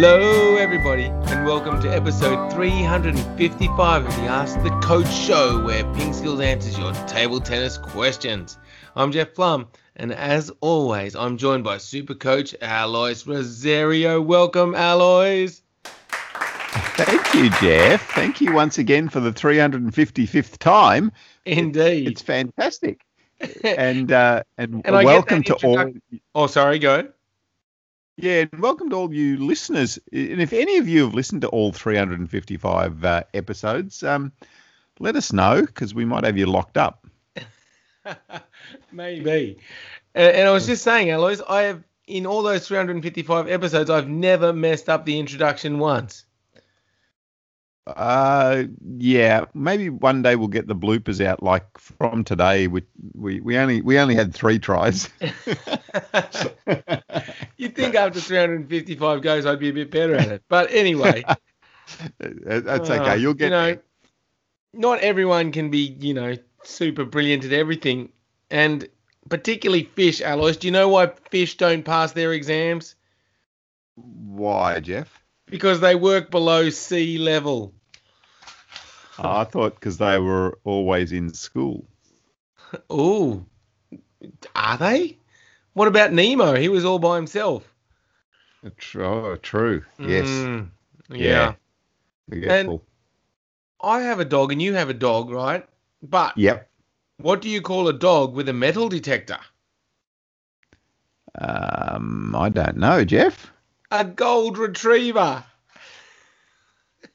Hello, everybody, and welcome to episode 355 of the Ask the Coach show, where PingSkills answers your table tennis questions. I'm Jeff Plumb, and as always, I'm joined by Super Coach Alois Rosario. Welcome, Alois. Thank you, Jeff. Thank you once again for the 355th time. Indeed. It's fantastic. And uh, and, And welcome to all. Oh, sorry, go. Yeah, and welcome to all you listeners. And if any of you have listened to all 355 uh, episodes, um, let us know because we might have you locked up. Maybe. And, and I was just saying, Alois, I have, in all those 355 episodes, I've never messed up the introduction once. Uh, yeah, maybe one day we'll get the bloopers out. Like from today, we we, we only we only had three tries. You'd think after 355 goes, I'd be a bit better at it. But anyway, That's uh, okay. You'll get You know, there. not everyone can be, you know, super brilliant at everything. And particularly fish, Alois. Do you know why fish don't pass their exams? Why, Jeff? Because they work below sea level. I thought because they were always in school. Oh, are they? What about Nemo? He was all by himself. True. Oh, true. Yes. Mm, yeah. Yeah. Forgetful. I have a dog and you have a dog, right? But Yep. what do you call a dog with a metal detector? Um, I don't know, Jeff. A gold retriever.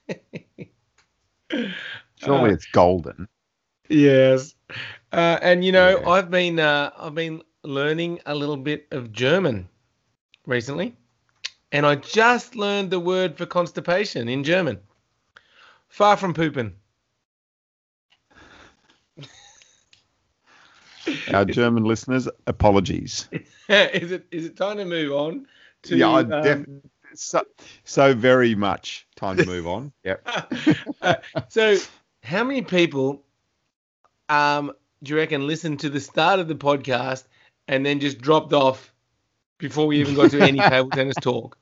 Surely Uh, it's golden. Yes. Uh, and you know, Yeah. I've been uh, I've been learning a little bit of German recently, and I just learned the word for constipation in German. Far from pooping. Our German listeners, apologies. is it is it time to move on to yeah, I um, def- so, so very much time to move on. Yep. Uh, so how many people um do you reckon listened to the start of the podcast and then just dropped off before we even got to any table tennis talk?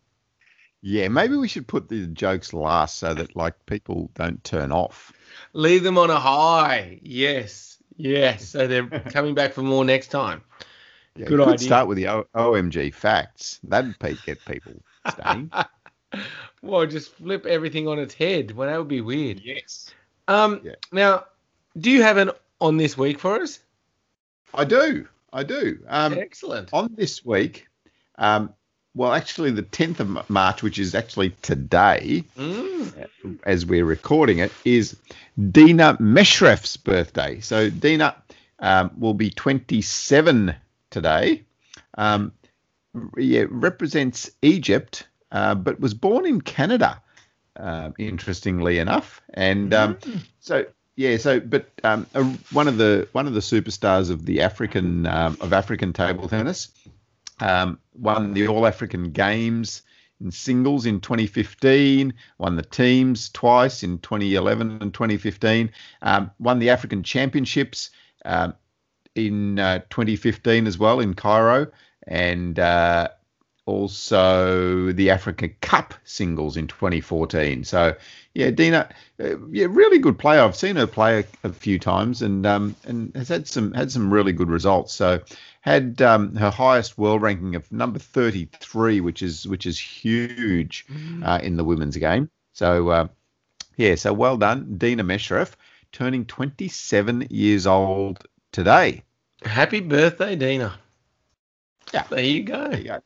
Yeah, maybe we should put the jokes last so that like people don't turn off. Leave them on a high. Yes. Yes. So they're coming back for more next time. Yeah, Good could idea. start with the o- OMG facts. That'd get people staying. Well, just flip everything on its head. Well, that would be weird. yes. Um, Yeah. Now, do you have an on this week for us? I do. I do. Um, Excellent. on this week, um, well, actually, the 10th of March, which is actually today, Mm. as we're recording it, is Dina Meshref's birthday. So Dina um, will be 27 today. Um, yeah, represents Egypt, uh, but was born in Canada, uh, interestingly enough. And um, so yeah, so but um, uh, one of the one of the superstars of the African um, of African table tennis um, won the All African Games in singles in 2015, won the teams twice in 2011 and 2015, um, won the African Championships um, in uh, 2015 as well in Cairo, and uh, also the Africa Cup singles in 2014. So yeah, Dina, uh, yeah, really good player. I've seen her play a, a few times, and um, and has had some had some really good results. So had um, her highest world ranking of number 33, which is which is huge uh, in the women's game. So uh, yeah, so well done, Dina Meshref, turning 27 years old today. Happy birthday, Dina. Yeah. There you go. There you go.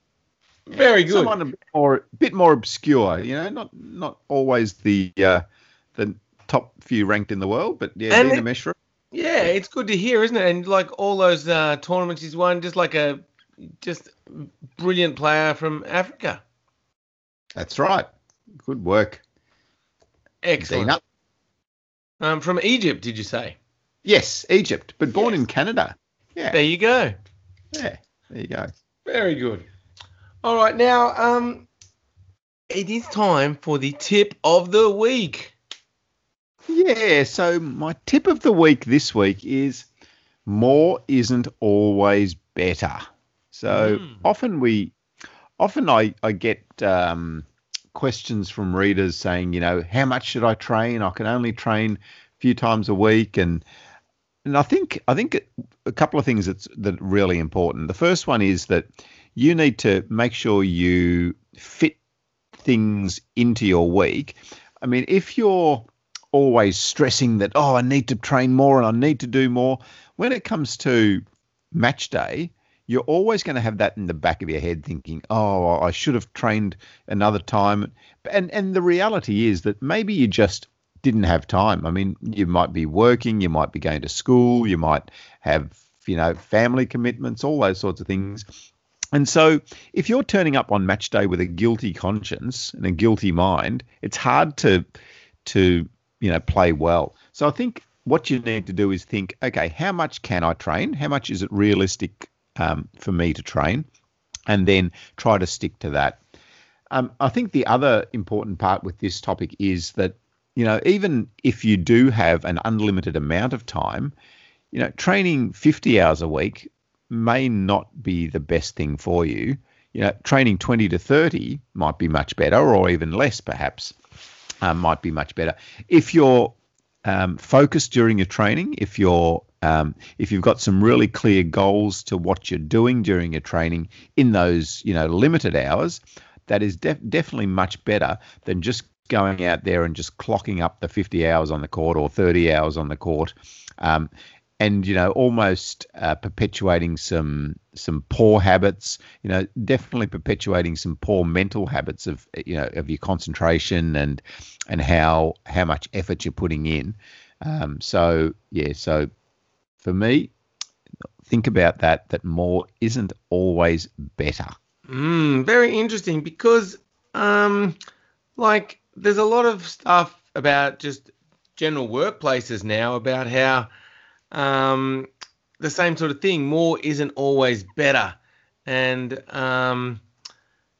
Very good. Someone a bit more, bit more obscure, you know, not not always the uh, the top few ranked in the world, but yeah, And Dina it- Meshref. Yeah, it's good to hear, isn't it? And like all those uh, tournaments he's won, just like a just brilliant player from Africa. That's right. Good work, Excellent. Dina. Um, from Egypt, did you say? Yes, Egypt, but born Yes. in Canada. Yeah, There you go. yeah. There you go. Very good. All right, now um, it is time for the tip of the week. Yeah, so my tip of the week this week is more isn't always better. So Mm. often we, often I, I get um, questions from readers saying, you know, how much should I train? I can only train a few times a week, and and I think I think a couple of things that's that are really important. The first one is that you need to make sure you fit things into your week. I mean, if you're always stressing that, oh, I need to train more and I need to do more, when it comes to match day, you're always going to have that in the back of your head thinking, oh, I should have trained another time. And and the reality is that maybe you just didn't have time. I mean, you might be working, you might be going to school, you might have, you know, family commitments, all those sorts of things. And so, if you're turning up on match day with a guilty conscience and a guilty mind, it's hard to to you know play well. So I think what you need to do is think, okay, how much can I train? How much is it realistic um, for me to train? And then try to stick to that. Um, I think the other important part with this topic is that you know even if you do have an unlimited amount of time, you know training 50 hours a week may not be the best thing for you. You know, training 20 to 30 might be much better, or even less, perhaps, um, might be much better. If you're um, focused during your training, if you're um, if you've got some really clear goals to what you're doing during your training in those you know limited hours, that is def- definitely much better than just going out there and just clocking up the 50 hours on the court or 30 hours on the court. Um, and you know almost uh, perpetuating some some poor habits you know definitely perpetuating some poor mental habits of you know of your concentration and and how how much effort you're putting in um, so yeah so for me think about that that more isn't always better mm, very interesting because um like there's a lot of stuff about just general workplaces now about how um, the same sort of thing. More isn't always better. And um,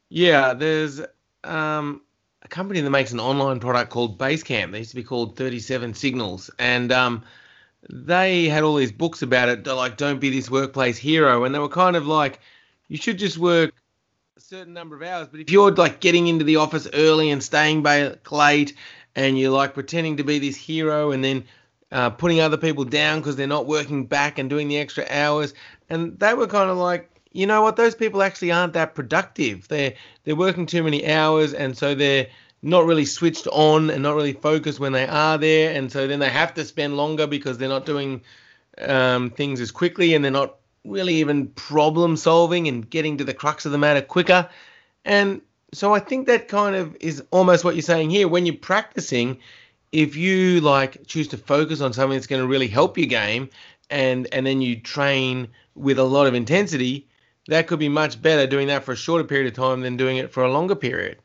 yeah, there's um, a company that makes an online product called Basecamp. They used to be called 37 Signals. And um, they had all these books about it, like Don't Be This Workplace Hero. And they were kind of like, you should just work a certain number of hours. But if you're like getting into the office early and staying back late and you're like pretending to be this hero and then uh, putting other people down because they're not working back and doing the extra hours. And they were kind of like, you know what, those people actually aren't that productive. They're they're working too many hours, and so they're not really switched on and not really focused when they are there, and so then they have to spend longer because they're not doing um, things as quickly, and they're not really even problem solving and getting to the crux of the matter quicker. And so I think that kind of is almost what you're saying here. When you're practicing, if you like choose to focus on something that's going to really help your game and and then you train with a lot of intensity that could be much better doing that for a shorter period of time than doing it for a longer period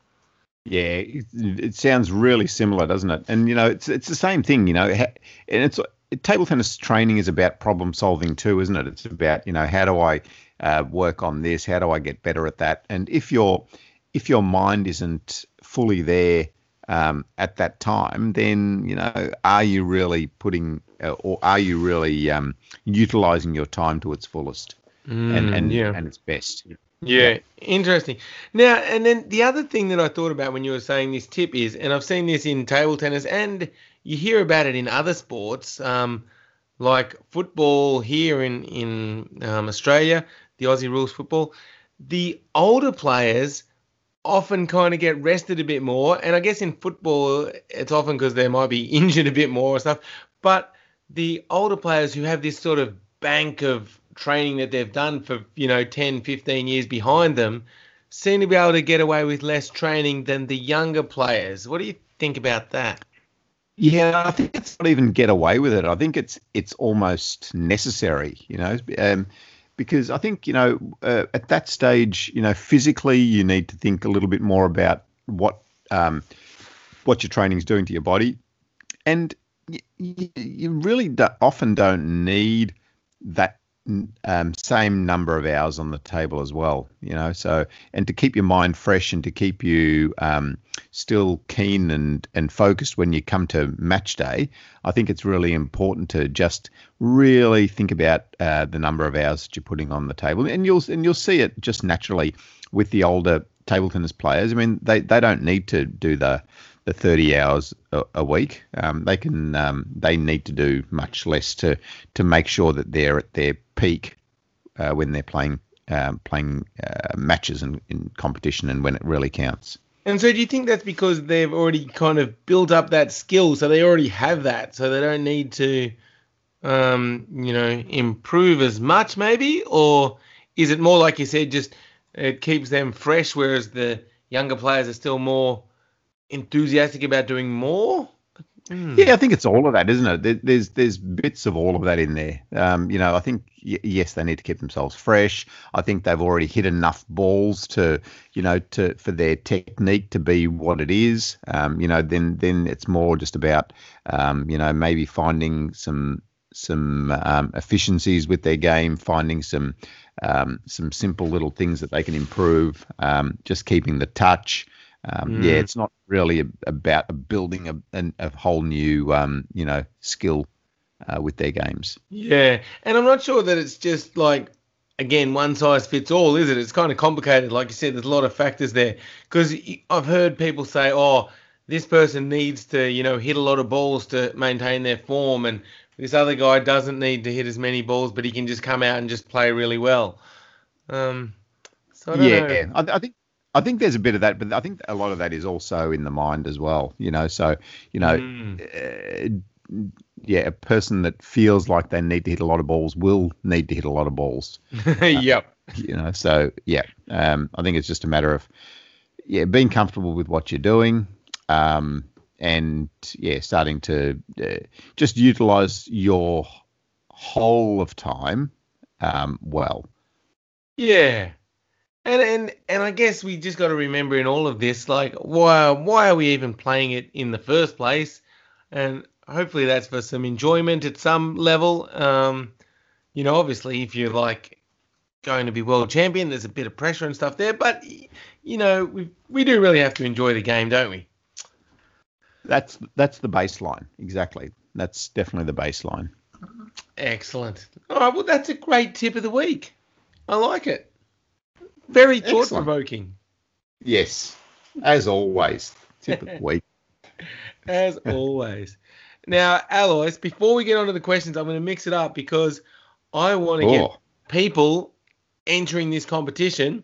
yeah it, it sounds really similar doesn't it and you know it's it's the same thing you know and it's table tennis training is about problem solving too isn't it it's about you know how do i uh, work on this how do i get better at that and if your if your mind isn't fully there um, at that time, then you know, are you really putting uh, or are you really um, utilizing your time to its fullest mm, and and yeah. and its best? Yeah, yeah, interesting. Now, and then the other thing that I thought about when you were saying this tip is, and I've seen this in table tennis, and you hear about it in other sports, um, like football here in in um, Australia, the Aussie rules football. The older players often kind of get rested a bit more. And I guess in football, it's often because they might be injured a bit more or stuff. But the older players who have this sort of bank of training that they've done for, you know, 10, 15 years behind them seem to be able to get away with less training than the younger players. What do you think about that? Yeah, I think it's not even get away with it. I think it's it's almost necessary. You know, um, because I think you know uh, at that stage, you know, physically you need to think a little bit more about what um, what your training is doing to your body, and you, you really do, often don't need that um, same number of hours on the table as well. You know, so and to keep your mind fresh and to keep you um, still keen and and focused when you come to match day, I think it's really important to just really think about uh, the number of hours that you're putting on the table, and you'll and you'll see it just naturally with the older table tennis players. I mean, they, they don't need to do the the 30 hours a, a week. Um, they can um, they need to do much less to to make sure that they're at their peak uh, when they're playing um, playing uh, matches and in competition and when it really counts. And so, do you think that's because they've already kind of built up that skill, so they already have that, so they don't need to, um, you know, improve as much, maybe, or is it more like you said, just it keeps them fresh, whereas the younger players are still more enthusiastic about doing more? Mm. Yeah, I think it's all of that, isn't it? There, there's there's bits of all of that in there. Um, you know, I think y- yes, they need to keep themselves fresh. I think they've already hit enough balls to, you know, to for their technique to be what it is. Um, you know, then then it's more just about, um, you know, maybe finding some some um, efficiencies with their game, finding some um, some simple little things that they can improve. Um, just keeping the touch. Um, mm. Yeah, it's not really a, about building a, a, whole new, um, you know, skill uh, with their games. Yeah, and I'm not sure that it's just like again one size fits all, is it? It's kind of complicated. Like you said, there's a lot of factors there. Because I've heard people say, "Oh, this person needs to, you know, hit a lot of balls to maintain their form," and this other guy doesn't need to hit as many balls, but he can just come out and just play really well. Um, so I yeah, I, I, think I think there's a bit of that, but I think a lot of that is also in the mind as well. You know, so you know, mm. uh, yeah, a person that feels like they need to hit a lot of balls will need to hit a lot of balls. yep. Uh, you know, so yeah, um, I think it's just a matter of yeah being comfortable with what you're doing. Um, and yeah, starting to uh, just utilize your whole of time um, well. Yeah, and and and I guess we just got to remember in all of this, like why why are we even playing it in the first place? And hopefully that's for some enjoyment at some level. Um, you know, obviously if you're like going to be world champion, there's a bit of pressure and stuff there, but you know we we do really have to enjoy the game, don't we? That's that's the baseline exactly. That's definitely the baseline. Excellent. All right, well that's a great tip of the week. I like it. Very thought provoking. Yes, as always. Tip of the week. as always. Now, Alois, before we get on to the questions, I'm going to mix it up because I want to oh. get people entering this competition,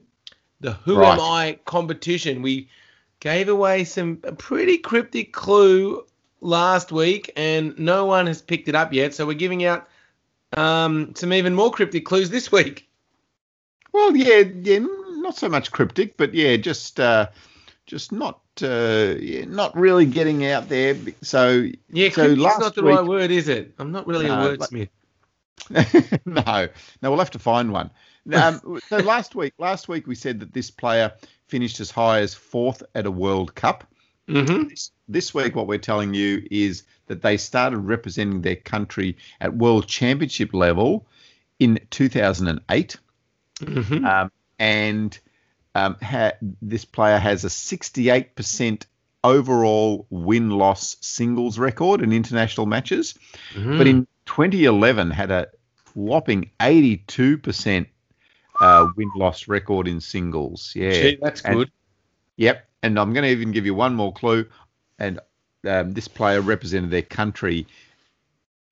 the Who right. Am I competition. We gave away some a pretty cryptic clue last week, and no one has picked it up yet. So we're giving out um, some even more cryptic clues this week. Well, yeah, yeah, not so much cryptic, but yeah, just uh, just not uh, yeah, not really getting out there. So yeah, so last not the week, right word, is it? I'm not really a wordsmith. no, no, we'll have to find one. Um, so last week, last week we said that this player finished as high as fourth at a World Cup. Mm-hmm. This, this, week, what we're telling you is that they started representing their country at World Championship level in 2008. Mm-hmm. Um, and um, ha- this player has a 68% overall win loss singles record in international matches, mm-hmm. but in 2011 had a whopping 82% uh, win loss record in singles. Yeah, Gee, that's and, good. Yep, and I'm going to even give you one more clue. And um, this player represented their country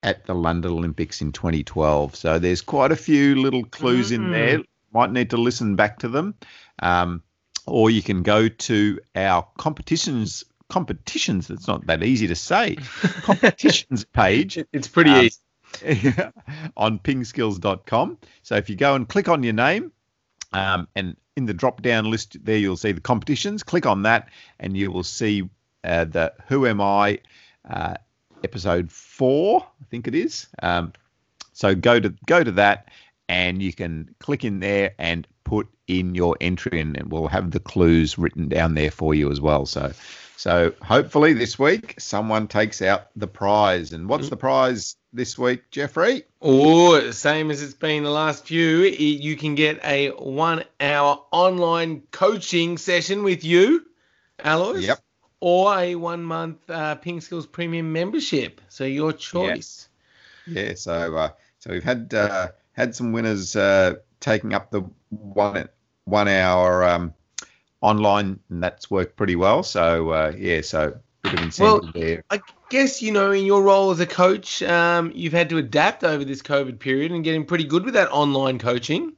at the London Olympics in 2012. So there's quite a few little clues mm. in there might need to listen back to them. Um, or you can go to our competitions competitions. It's not that easy to say. Competitions page. It's pretty um, easy. on pingskills.com. So if you go and click on your name, um, and in the drop down list there, you'll see the competitions. Click on that, and you will see uh, the Who Am I uh, episode four, I think it is. Um, so go to go to that, and you can click in there and put in your entry and we'll have the clues written down there for you as well. So so hopefully this week someone takes out the prize. And what's the prize this week jeffrey? Oh same as it's been the last few. You can get a one hour online coaching session with you alois yep. or a one month uh, ping skills premium membership. So your choice. Yeah, yeah so uh, so we've had uh, had some winners uh, taking up the one one hour um, online, and that's worked pretty well. So uh, yeah, so bit of incentive Well, there. I guess you know in your role as a coach, um, you've had to adapt over this COVID period and getting pretty good with that online coaching.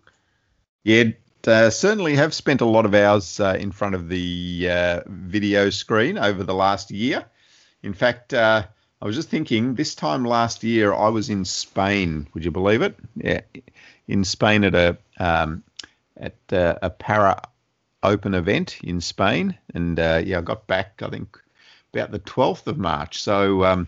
Yeah, uh, certainly have spent a lot of hours uh, in front of the uh, video screen over the last year. In fact, uh, I was just thinking this time last year I was in Spain. Would you believe it? Yeah, in Spain at a um, at uh, a para open event in Spain, and uh, yeah, I got back I think about the twelfth of March. So um,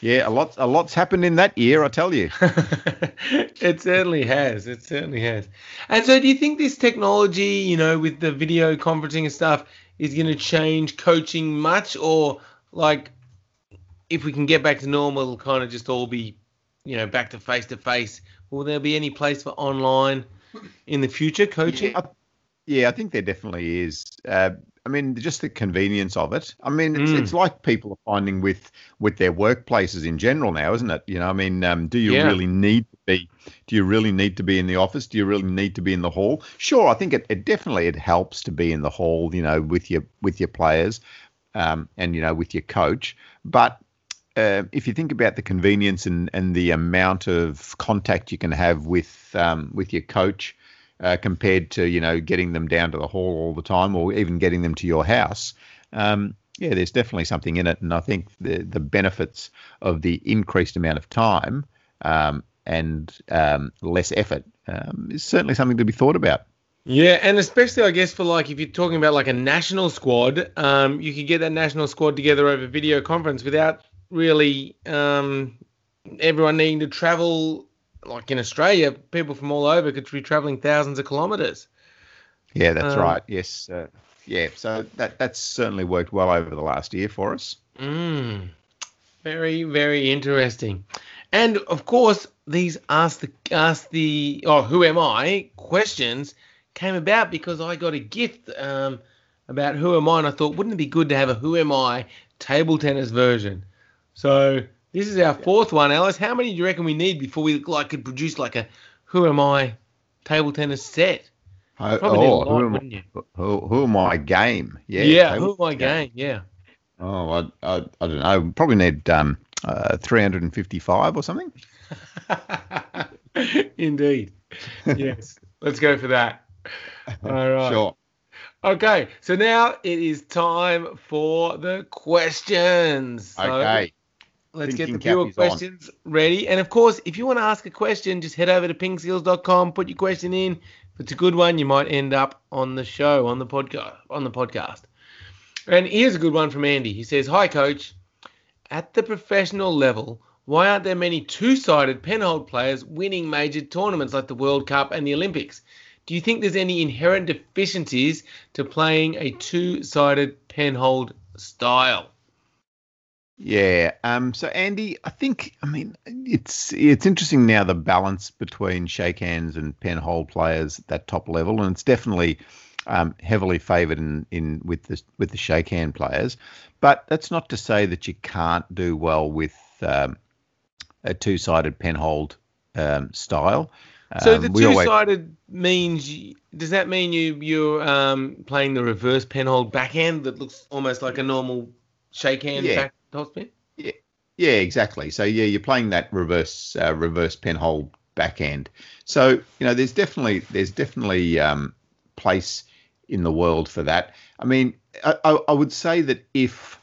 yeah, a lot a lot's happened in that year, I tell you. it certainly has. It certainly has. And so, do you think this technology, you know, with the video conferencing and stuff, is going to change coaching much, or like, if we can get back to normal, it'll kind of just all be, you know, back to face to face? Will there be any place for online in the future coaching? Yeah, I, yeah, I think there definitely is. Uh, I mean, just the convenience of it. I mean, it's, Mm. it's like people are finding with with their workplaces in general now, isn't it? You know, I mean, um, do you Yeah. really need to be? Do you really need to be in the office? Do you really need to be in the hall? Sure, I think it, it definitely it helps to be in the hall, you know, with your with your players, um, and you know, with your coach. But uh, if you think about the convenience and, and the amount of contact you can have with um, with your coach uh, compared to you know getting them down to the hall all the time or even getting them to your house, um, yeah, there's definitely something in it. And I think the the benefits of the increased amount of time um, and um, less effort um, is certainly something to be thought about. Yeah, and especially I guess for like if you're talking about like a national squad, um, you could get that national squad together over video conference without really um, everyone needing to travel. Like in Australia, people from all over could be traveling thousands of kilometres. Yeah, that's Um, right. Yes. Uh, yeah. So that that's certainly worked well over the last year for us. Mm, very, very interesting. And of course, these ask the ask the oh who am I questions came about because I got a gift um, about who am I, and I thought wouldn't it be good to have a who am I table tennis version. So this is our fourth one, Alois. How many do you reckon we need before we like could produce like a who am I table tennis set? Oh, need a oh, who, am, wouldn't you? who, who am I game? Yeah. Yeah, who am I game? Yeah. Oh, I, I, I don't know. Probably need um, uh, 355 or something. Indeed. Yes. Let's go for that. All right. Sure. Okay. So now it is time for the questions. So Okay. Let's get the viewer is on. questions ready. And of course, if you want to ask a question, just head over to pingskills.com, put your question in. If it's a good one, you might end up on the show, on the podcast, on the podcast. And here's a good one from Andy. He says, "Hi, coach. At the professional level, why aren't there many two-sided penhold players winning major tournaments like the World Cup and the Olympics? Do you think there's any inherent deficiencies to playing a two-sided penhold style?" Yeah. Um. So Andy, I think I mean it's it's interesting now the balance between shake hands and pen hold players at that top level, and it's definitely um, heavily favoured in, in with the with the shake hand players. But that's not to say that you can't do well with um, a two sided pen hold um, style. So Um, the two-sided means does that mean you you're um, playing the reverse penhold backhand that looks almost like a normal shake hand Yeah. back topspin? Yeah, exactly. So yeah, you're playing that reverse uh, reverse penhold backhand. So you know, there's definitely there's definitely um, place in the world for that. I mean, I, I, I would say that if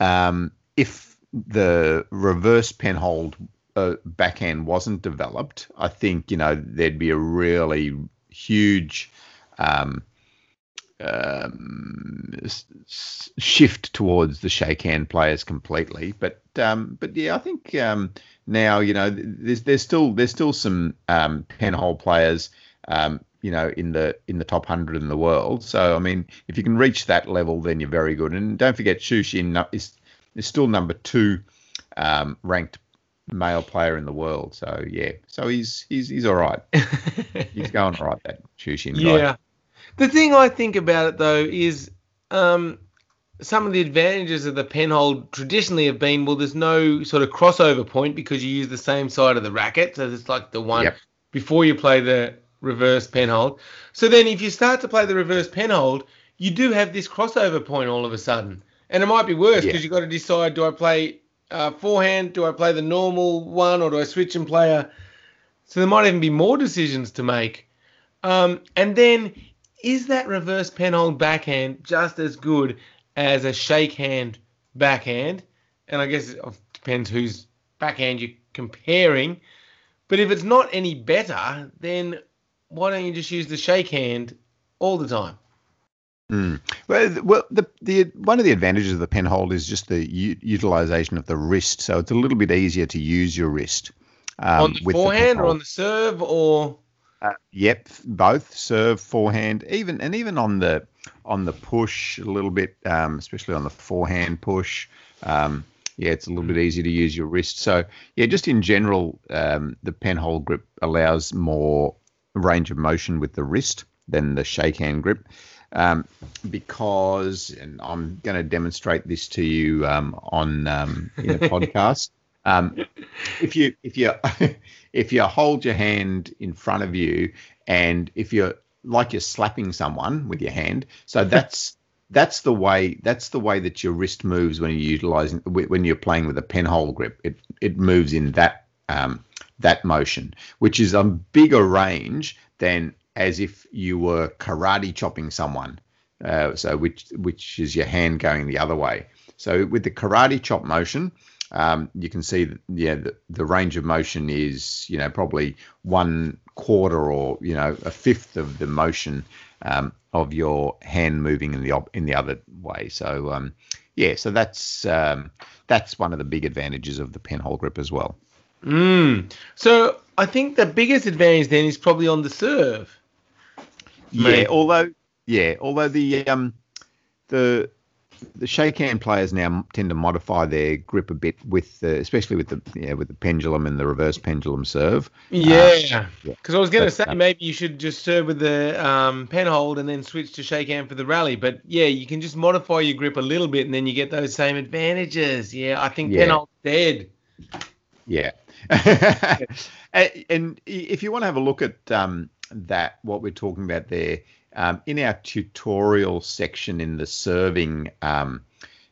um, if the reverse penhold uh, backhand wasn't developed, I think you know there'd be a really huge um, um, shift towards the shake hand players completely. But um, but yeah, I think um, now you know there's there's still there's still some um, penhold players. Um, you know, in the in the top hundred in the world. So I mean, if you can reach that level, then you're very good. And don't forget, Xu Xin is is still number two um, ranked male player in the world. So yeah, so he's he's he's all right. He's going all right. That Xu Xin guy. Yeah. The thing I think about it though is um, some of the advantages of the penhold traditionally have been well, there's no sort of crossover point because you use the same side of the racket, so it's like the one Yep. before you play the reverse penhold. So then, if you start to play the reverse penhold, you do have this crossover point all of a sudden, and it might be worse because Yeah. you've got to decide: do I play uh, forehand? Do I play the normal one, or do I switch and play a? So there might even be more decisions to make. Um, and then, is that reverse penhold backhand just as good as a shake hand backhand? And I guess it depends whose backhand you're comparing. But if it's not any better, then why don't you just use the shake hand all the time? Mm. Well, well, the the one of the advantages of the penhold is just the u- utilization of the wrist. So it's a little bit easier to use your wrist. Um, on the forehand or on the serve or Uh, yep, both serve, forehand, even and even on the on the push a little bit, um, especially on the forehand push. Um, yeah, it's a little bit easier to use your wrist. So yeah, just in general, um, the penhold grip allows more range of motion with the wrist than the shake hand grip. Um, because, and I'm going to demonstrate this to you um, on um, in a podcast. Um, if you if you if you hold your hand in front of you and if you're like you're slapping someone with your hand so that's that's the way that's the way that your wrist moves when you're utilizing when you're playing with a penhold grip. It it moves in that um, that motion which is a bigger range than as if you were karate chopping someone uh, so which which is your hand going the other way. So with the karate chop motion um, you can see that yeah the, the range of motion is you know probably one quarter or you know a fifth of the motion um, of your hand moving in the op- in the other way so um, yeah so that's um, that's one of the big advantages of the penhold grip as well mm. so i think the biggest advantage then is probably on the serve yeah Maybe. although yeah although the um the the shake hand players now tend to modify their grip a bit with the, especially with the yeah, with the pendulum and the reverse pendulum serve yeah yeah. because i was going to say uh, maybe you should just serve with the um, pen hold and then switch to shake hand for the rally but yeah you can just modify your grip a little bit and then you get those same advantages yeah i think Yeah. pen hold's dead Yeah. and, and if you want to have a look at um, that, what we're talking about there, um, in our tutorial section in the serving um,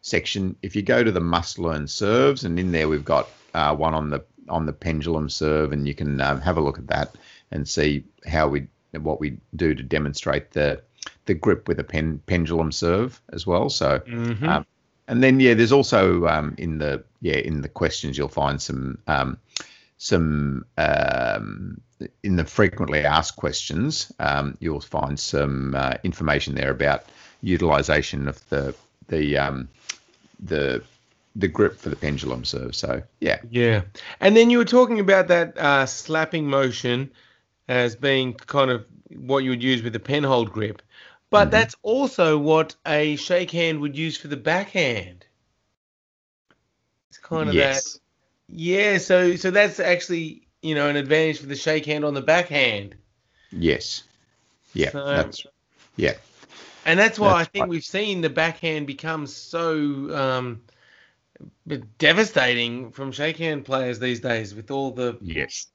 section, if you go to the must learn serves, and in there we've got uh, one on the on the pendulum serve, and you can um, have a look at that and see how we what we do to demonstrate the the grip with a pen, pendulum serve as well. So Mhm. um, and then yeah, there's also um, in the yeah in the questions you'll find some um, some um, in the frequently asked questions um, you'll find some uh, information there about utilization of the the um, the the grip for the pendulum serve. So yeah, Yeah. And then you were talking about that uh, slapping motion as being kind of what you would use with the penhold grip. But Mhm. that's also what a shake hand would use for the backhand. It's kind of yes, that. Yeah, so so that's actually, you know, an advantage for the shake hand on the backhand. yes, yeah, So- that's yeah, And that's why I think right. we've seen the backhand become so um, devastating from shake hand players these days with all the yes,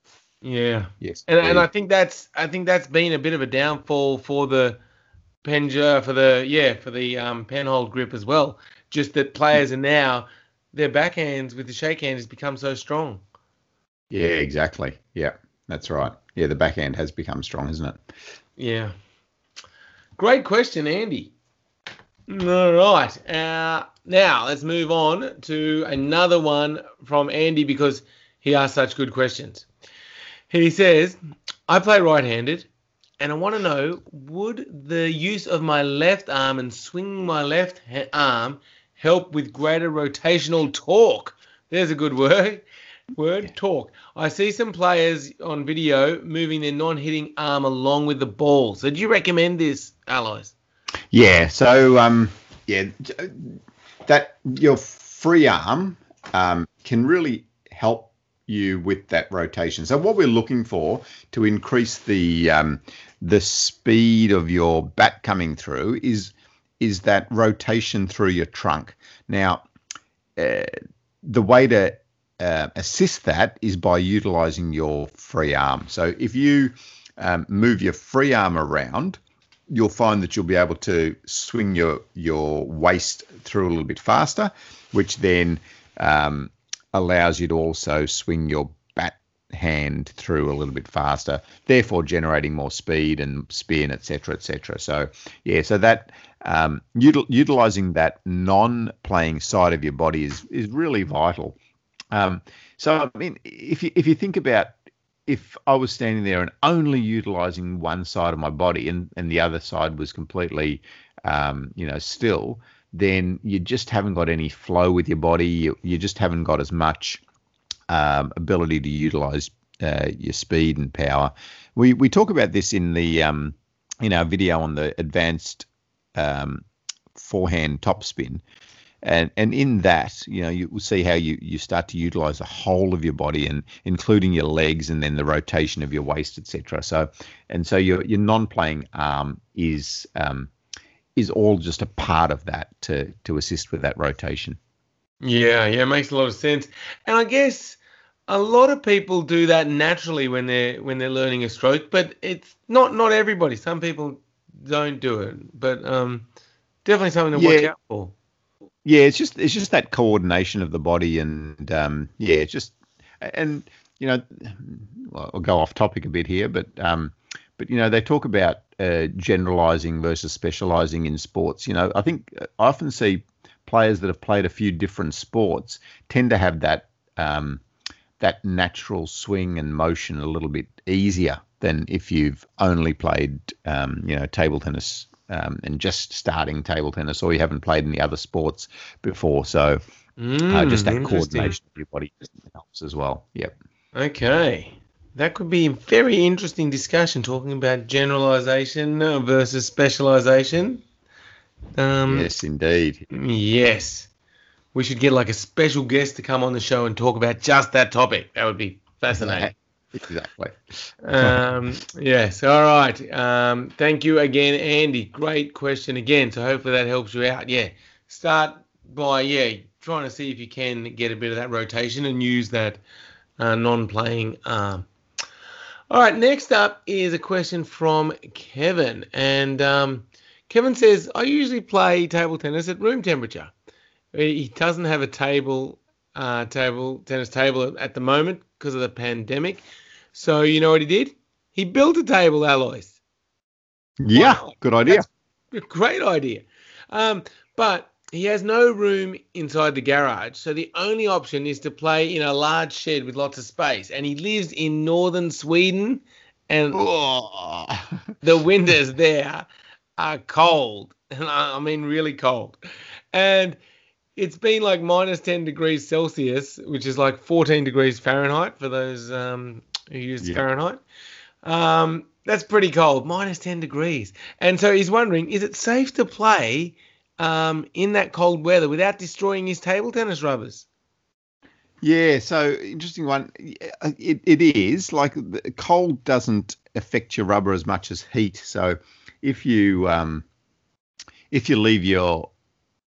yeah. yes, And, and I think that's I think that's been a bit of a downfall for the Penja for the yeah for the um, penhold grip as well. Just that players are now their backhands with the shake hand has become so strong. Yeah, exactly, yeah, that's right. Yeah, the backhand has become strong, hasn't it? Yeah. Great question, Andy. All right. Uh, now let's move on to another one from Andy because he asked such good questions. He says, I play right handed and I want to know would the use of my left arm and swinging my left ha- arm help with greater rotational torque? There's a good word. Word talk. I see some players on video moving their non-hitting arm along with the ball. So do you recommend this, Alois? Yeah. So um, yeah, that your free arm um, can really help you with that rotation. So what we're looking for to increase the um, the speed of your bat coming through is is that rotation through your trunk. Now, uh, the way to uh, assist that is by utilizing your free arm. So if you um, move your free arm around, you'll find that you'll be able to swing your your waist through a little bit faster, which then um, allows you to also swing your bat hand through a little bit faster, therefore generating more speed and spin, etc., etc. So yeah, so that um, util- utilizing that non-playing side of your body is is really vital. Um, so I mean, if you if you think about if I was standing there and only utilizing one side of my body and, and the other side was completely, um, you know, still, then you just haven't got any flow with your body. You, you just haven't got as much um, ability to utilize uh, your speed and power. We we talk about this in the um, in our video on the advanced um, forehand topspin and and in that you know you will see how you you start to utilize the whole of your body and including your legs and then the rotation of your waist etc so and so your your non-playing arm is um, is all just a part of that to to assist with that rotation. Yeah yeah it makes a lot of sense. And i guess a lot of people do that naturally when they're when they're learning a stroke but it's not not everybody. Some people don't do it but um definitely something to yeah. watch out for yeah, it's just it's just that coordination of the body, and um, yeah, it's just and you know, well, I'll go off topic a bit here, but um, but you know, they talk about uh, generalizing versus specializing in sports. You know, I think uh, I often see players that have played a few different sports tend to have that um, that natural swing and motion a little bit easier than if you've only played um, you know table tennis um, and just starting table tennis, or you haven't played any other sports before. So mm, uh, just that coordination of your body helps as well. Yep. Okay. That could be a very interesting discussion talking about generalization versus specialization. Um, yes, indeed. Yes. We should get like a special guest to come on the show and talk about just that topic. That would be fascinating. Exactly. Um, yes. All right. Um, thank you again, Andy. Great question again. So hopefully that helps you out. Yeah. Start by yeah trying to see if you can get a bit of that rotation and use that uh, non-playing arm. All right. Next up is a question from Kevin, and um, Kevin says, "I usually play table tennis at room temperature. He doesn't have a table." Uh, table tennis table at the moment because of the pandemic. So you know what he did? He built a table, Alois. Yeah, wow. good idea. That's great idea. Um, but he has no room inside the garage, so the only option is to play in a large shed with lots of space. And he lives in northern Sweden, and oh. the winters there are cold, and I mean really cold. And it's been like minus 10 degrees Celsius, which is like 14 degrees Fahrenheit for those um, who use yeah. Fahrenheit. Um, that's pretty cold, minus 10 degrees. And so he's wondering is it safe to play um, in that cold weather without destroying his table tennis rubbers? Yeah, so interesting one. It, it is like cold doesn't affect your rubber as much as heat. So if you um, if you leave your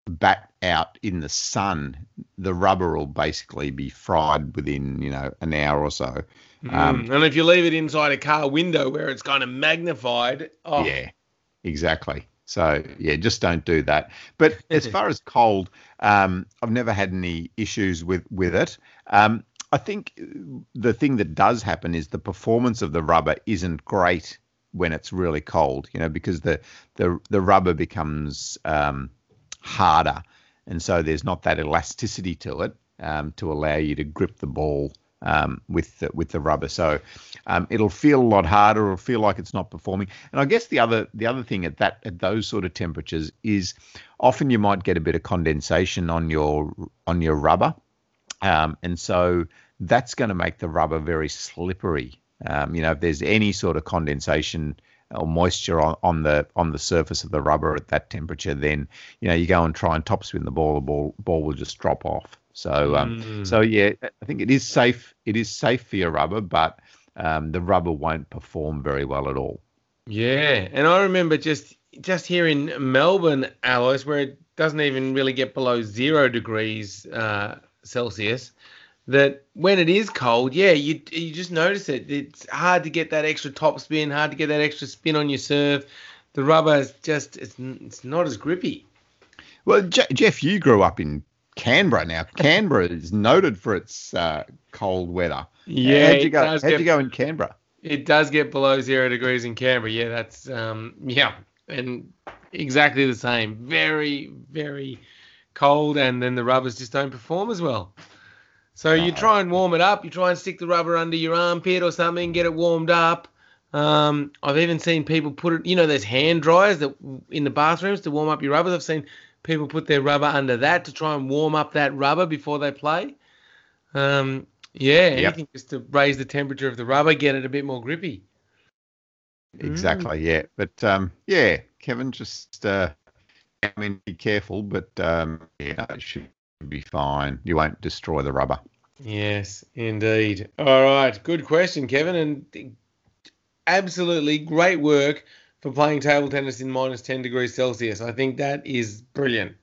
bat out in the sun, the rubber will basically be fried within you know an hour or so. Um, mm, and if you leave it inside a car window where it's kind of magnified, oh. yeah, exactly. So yeah, just don't do that. But as far as cold, um, I've never had any issues with with it. Um, I think the thing that does happen is the performance of the rubber isn't great when it's really cold. You know, because the the the rubber becomes um, harder, and so there's not that elasticity to it um, to allow you to grip the ball um, with the, with the rubber. So um, it'll feel a lot harder. It'll feel like it's not performing. And I guess the other the other thing at that at those sort of temperatures is often you might get a bit of condensation on your on your rubber, um, and so that's going to make the rubber very slippery. Um, you know, if there's any sort of condensation or moisture on, on the on the surface of the rubber at that temperature, then you know you go and try and topspin the ball, the ball ball will just drop off. So um, mm. so yeah, I think it is safe. It is safe for your rubber, but um, the rubber won't perform very well at all. Yeah, and I remember just just here in Melbourne, Alois, where it doesn't even really get below zero degrees uh, Celsius that when it is cold, yeah, you you just notice it. It's hard to get that extra top spin, hard to get that extra spin on your serve. the rubber is just it's, it's not as grippy. Well, Je- Jeff, you grew up in Canberra. Now, Canberra is noted for its uh, cold weather. Yeah, how'd you go? How'd get- you go in Canberra? It does get below zero degrees in Canberra. Yeah, that's um, yeah, and exactly the same. Very, very cold, and then the rubbers just don't perform as well. So you try and warm it up. You try and stick the rubber under your armpit or something, get it warmed up. Um, I've even seen people put it. You know, there's hand dryers that in the bathrooms to warm up your rubbers. I've seen people put their rubber under that to try and warm up that rubber before they play. Um, yeah, Yep. anything just to raise the temperature of the rubber, get it a bit more grippy. Mm. Exactly. Yeah, but um, yeah, Kevin, just uh, I mean, be careful, but um, yeah, it should be fine. You won't destroy the rubber. Yes, indeed. All right, good question, Kevin, and absolutely great work for playing table tennis in minus 10 degrees Celsius. I think that is brilliant.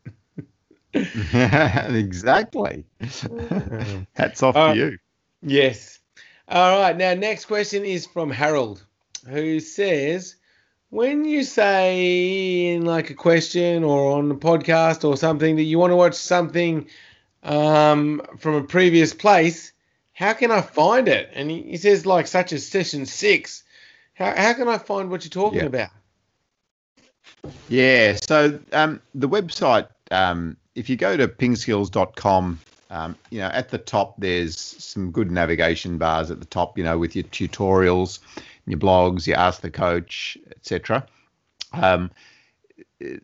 exactly. Hats off Uh, to you. Yes. All right, now next question is from Harold, who says, when you say in like a question or on a podcast or something that you want to watch something um, from a previous place, how can I find it? And he, he says like such as session six. How, how can I find what you're talking Yeah. about? Yeah. So um, the website, um, if you go to pingskills.com, um, you know, at the top there's some good navigation bars at the top. You know, with your tutorials, your blogs, you ask the coach, etc. Um,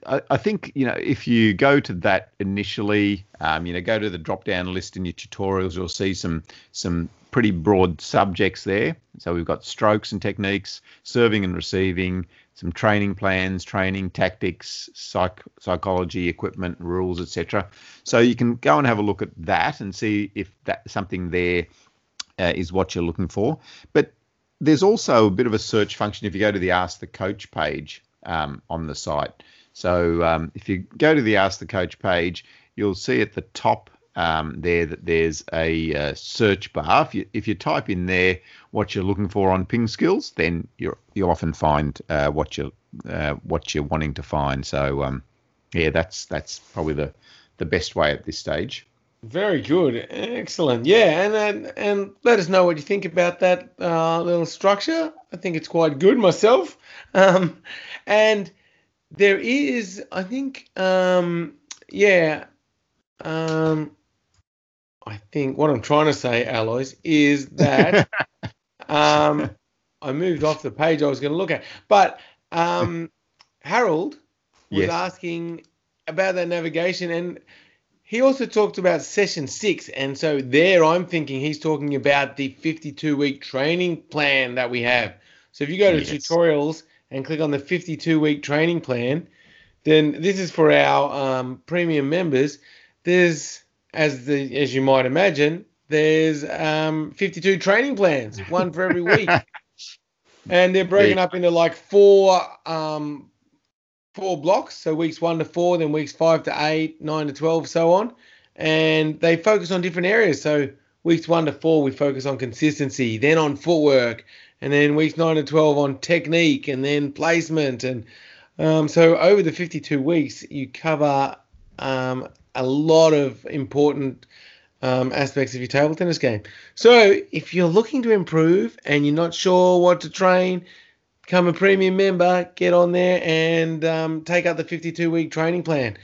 I, I think you know if you go to that initially, um, you know, go to the drop down list in your tutorials, you'll see some some pretty broad subjects there. So we've got strokes and techniques, serving and receiving, some training plans, training tactics, psych, psychology, equipment, rules, etc. So you can go and have a look at that and see if that something there uh, is what you're looking for. But there's also a bit of a search function if you go to the Ask the Coach page um, on the site. So um, if you go to the Ask the Coach page, you'll see at the top um, there that there's a uh, search bar. If you if you type in there what you're looking for on PingSkills, then you you'll often find uh, what you uh, what you're wanting to find. So um, yeah, that's that's probably the the best way at this stage. Very good, excellent. Yeah, and and, and let us know what you think about that uh, little structure. I think it's quite good myself. Um, and there is, I think, um, yeah, um, I think what I'm trying to say, Alois, is that um, I moved off the page I was going to look at, but um, Harold was Yes. asking about that navigation and he also talked about session six and so there i'm thinking he's talking about the 52 week training plan that we have. So if you go to Yes. tutorials and click on the 52 week training plan then this is for our um, premium members. There's as the as you might imagine there's um, 52 training plans one for every week. And they're broken up into like four um, four blocks. So weeks one to four, then weeks five to eight, nine to twelve, so on. And they focus on different areas. So weeks one to four, we focus on consistency, then on footwork, and then weeks nine to twelve on technique, and then placement. And um, so over the fifty-two weeks, you cover um, a lot of important um, aspects of your table tennis game. So if you're looking to improve and you're not sure what to train, become a premium member, get on there and um, take up the 52 week training plan.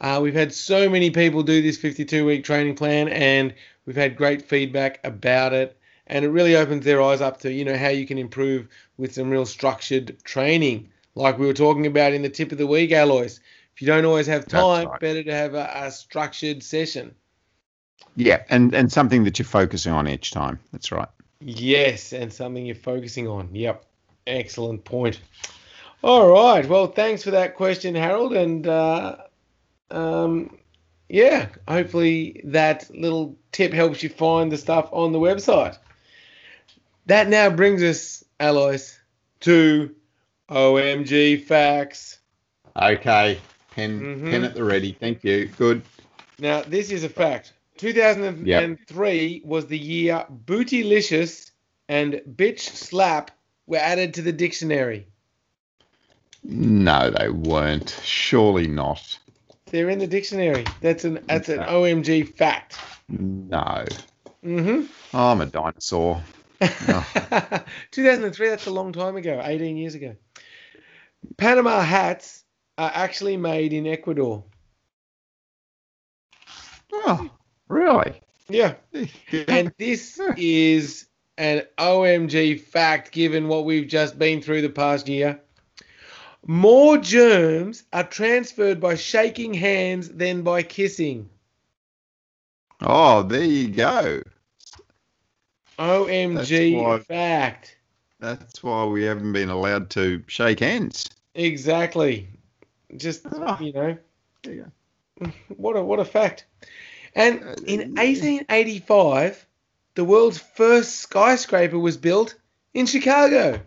Uh, we've had so many people do this 52 week training plan and we've had great feedback about it. And it really opens their eyes up to, you know, how you can improve with some real structured training, like we were talking about in the tip of the week, Alois. If you don't always have time, right. better to have a, a structured session. Yeah, and and something that you're focusing on each time. That's right. Yes, and something you're focusing on. Yep. Excellent point. All right. Well, thanks for that question, Harold. And uh, um, yeah, hopefully that little tip helps you find the stuff on the website. That now brings us, Alois, to OMG facts. Okay, pen Mhm. pen at the ready. Thank you. Good. Now, this is a fact. 2003 was the year Bootylicious and Bitch Slap were added to the dictionary. No, they weren't. Surely not. They're in the dictionary. That's an that's an No. OMG fact. No. Mm-hmm. I'm a dinosaur. 2003, that's a long time ago, 18 years ago. Panama hats are actually made in Ecuador. Oh, really? Yeah. And this is an OMG fact given what we've just been through the past year. More germs are transferred by shaking hands than by kissing. Oh, there you go. OMG That's why- fact. That's why we haven't been allowed to shake hands. Exactly. Just Ah. you know, There you what a what a fact. And Uh, in 1885, the world's first skyscraper was built in Chicago.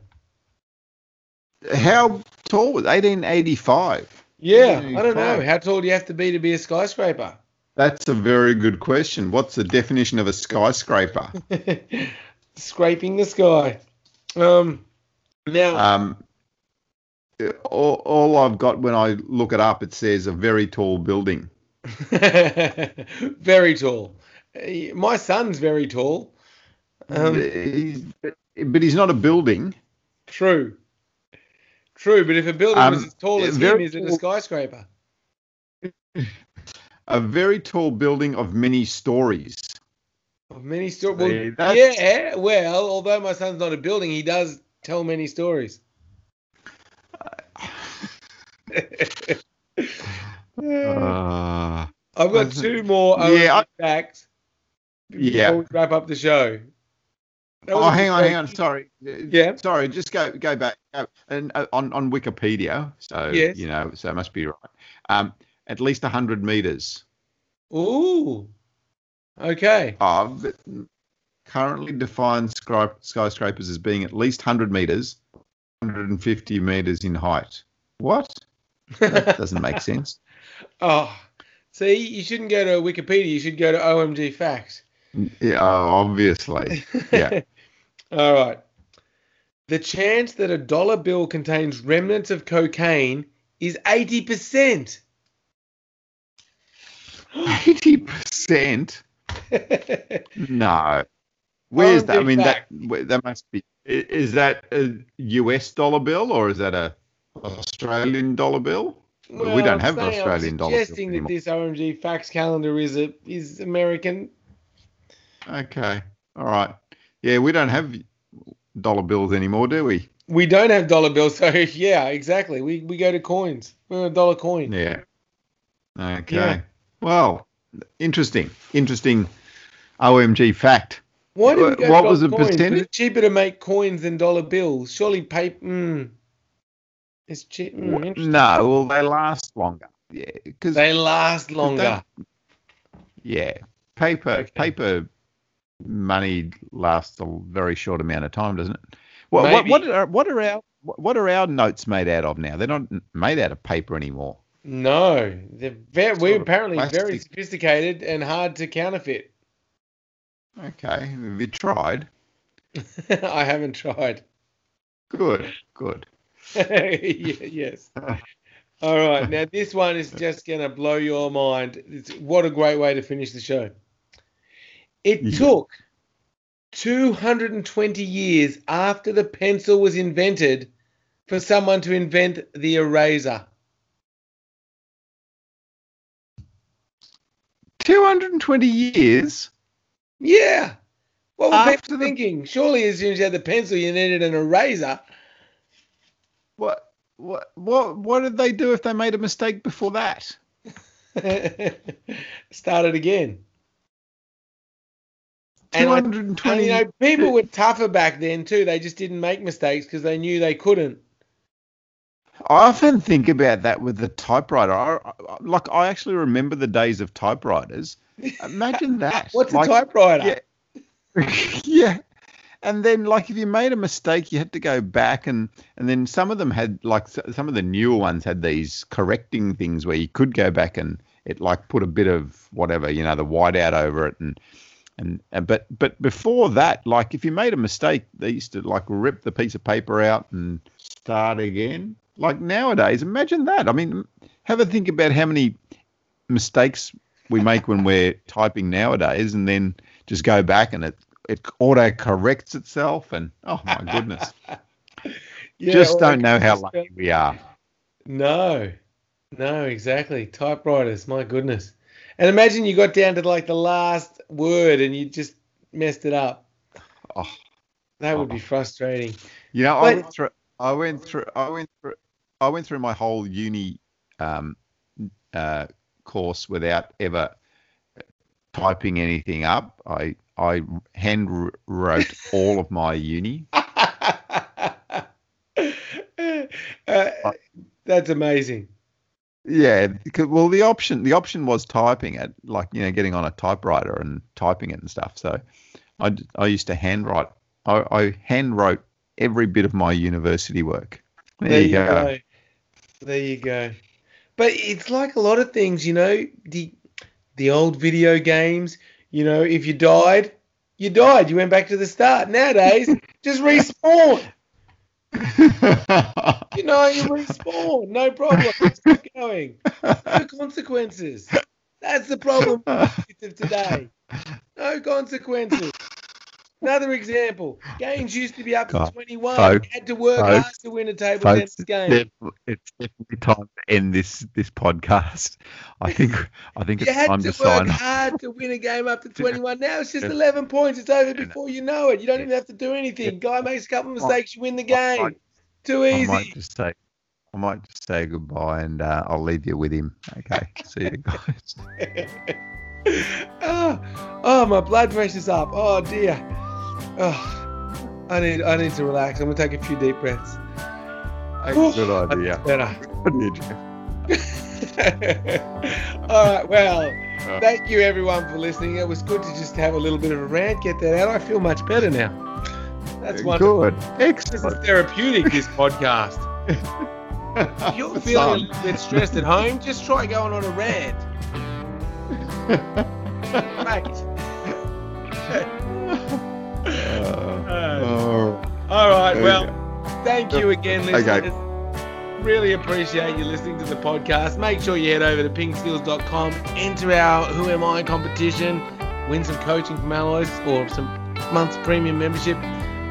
How tall was 1885? Yeah, I don't know. How tall do you have to be to be a skyscraper? That's a very good question. What's the definition of a skyscraper? Scraping the sky. Um, now, Um, all, all I've got when I look it up, it says a very tall building. very tall. My son's very tall. Um, He's- but, he's not a building. true. True, but if a building was Um, as tall as him, is it a skyscraper? A very tall building of many stories. Of many stories. Well, yeah, well, although my son's not a building, he does tell many stories. Uh, I've got two more Yeah, OMG facts Yeah. wrap up the show. Oh, hang on, hang on. Sorry. Yeah. Sorry. Just go go back. And uh, on on Wikipedia, so Yes. you know, so it must be right. Um, at least hundred meters. Ooh. Okay. But currently defined sky, skyscrapers as being at least hundred meters, 150 meters in height. What? That doesn't make sense. oh, see, you shouldn't go to Wikipedia. You should go to OMG Facts. Yeah, obviously. Yeah. All right. The chance that a dollar bill contains remnants of cocaine is 80%. Eighty percent. No. Where's that? I mean, that fact. that must be. Is that a US dollar bill or is that a Australian dollar bill? we don't I'm have an saying- Australian I'm dollar bill suggesting that anymore. this OMG Facts calendar is a is American. Okay. All right. Yeah, we don't have dollar bills anymore, do we? We don't have dollar bills, so yeah, exactly. We we go to coins. We're a dollar coin. Yeah. Okay. Yeah. Well, interesting. Interesting OMG fact. Why do we what was the coins? percentage? It's cheaper to make coins than dollar bills. Surely paper. Mm, it's cheap. Mm, no, well, they last longer. Yeah, because They last longer. yeah, paper Okay. paper money lasts a very short amount of time, doesn't it? What what what are, what are our what are our notes made out of now? They're not made out of paper anymore. No, they're very, we're apparently very sophisticated and hard to counterfeit. Okay, have you tried? I haven't tried. Good, good. Yes. All right. Now this one is just gonna blow your mind. It's, what a great way to finish the show. It Yeah. took 220 years after the pencil was invented for someone to invent the eraser. 220 years. Yeah. What were After people the- thinking? Surely, as soon as you had the pencil, you needed an eraser. What what what what did they do if they made a mistake before that? Start it again. And, I- and you know, people were tougher back then too. They just didn't make mistakes because they knew they couldn't. I often think about that with the typewriter. I, I- like I actually remember the days of typewriters. Imagine that. What's like, a typewriter? Yeah. yeah. And then, like, if you made a mistake, you had to go back, and and then some of them had, like, some of the newer ones had these correcting things where you could go back and it, like, put a bit of whatever, you know, the whiteout over it, and and, and but but before that, like, if you made a mistake, they used to like rip the piece of paper out and start again. Like nowadays, imagine that. I mean, have a think about how many mistakes we make when we're typing nowadays, and then just go back and it it auto corrects itself, and oh my goodness, Yeah, just don't know how lucky we are. No, no, exactly. Typewriters, my goodness. And imagine you got down to like the last word and you just messed it up. Oh. That would Oh. be frustrating. You know, I went through, I went through, I went through, I went through my whole uni um, uh, course without ever typing anything up. I I hand wrote all of my uni. Uh, that's amazing. Yeah, well, the option the option was typing it, like you know, getting on a typewriter and typing it and stuff. So, I, I used to handwrite. I, I hand wrote every bit of my university work. There, you go. There you go. But it's like a lot of things, you know, the the old video games, you know, if you died, you died. You went back to the start. Nowadays, just respawn. You know, you respawn. No problem. Keep going. No consequences. That's the problem of today. No consequences. Another example. Games used to be up to 21. folks, you had to work folks, hard to win a table folks, tennis game. It's definitely time to end this this podcast. I think I think You it's had time to to work off. hard to win a game up to 21. Now it's just 11 points. It's over before you know it. You don't even have to do anything. Guy makes a couple of oh, mistakes, you win the I game. Too I might just say I might just say goodbye and uh, I'll leave you with him. Okay, see you guys. oh, oh, my blood pressure's up. Oh dear. Oh, I need I need to relax. I'm gonna take a few deep breaths. Good idea. Better. Good idea. All right. Well, Uh. thank you everyone for listening. It was good to just have a little bit of a rant, get that out. I feel much better now. That's wonderful. Good. This is Excellent. therapeutic. This podcast. If you're feeling a little bit stressed at home, just try going on a rant. Mate. Uh, oh, All right. Okay. Well, thank you again, Okay. listeners. Really appreciate you listening to the podcast. Make sure you head over to pingskills.com, enter our Who Am I competition, win some coaching from Alois or some month's premium membership.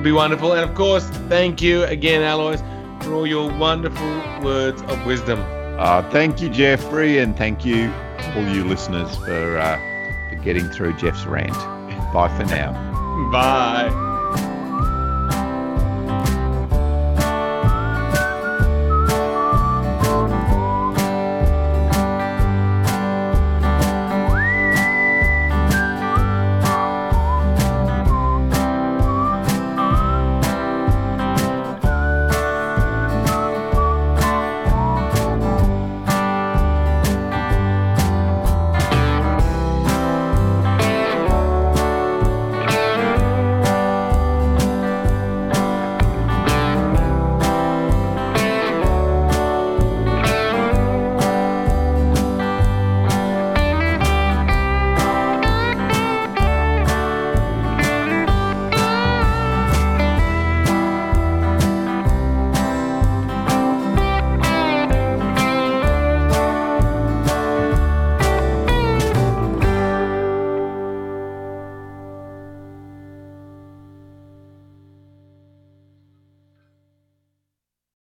Be wonderful. And of course, thank you again, Alois, for all your wonderful words of wisdom. Uh, thank you, Jeffrey, and thank you, all you listeners, for uh, for getting through Jeff's rant. Bye for now. Bye.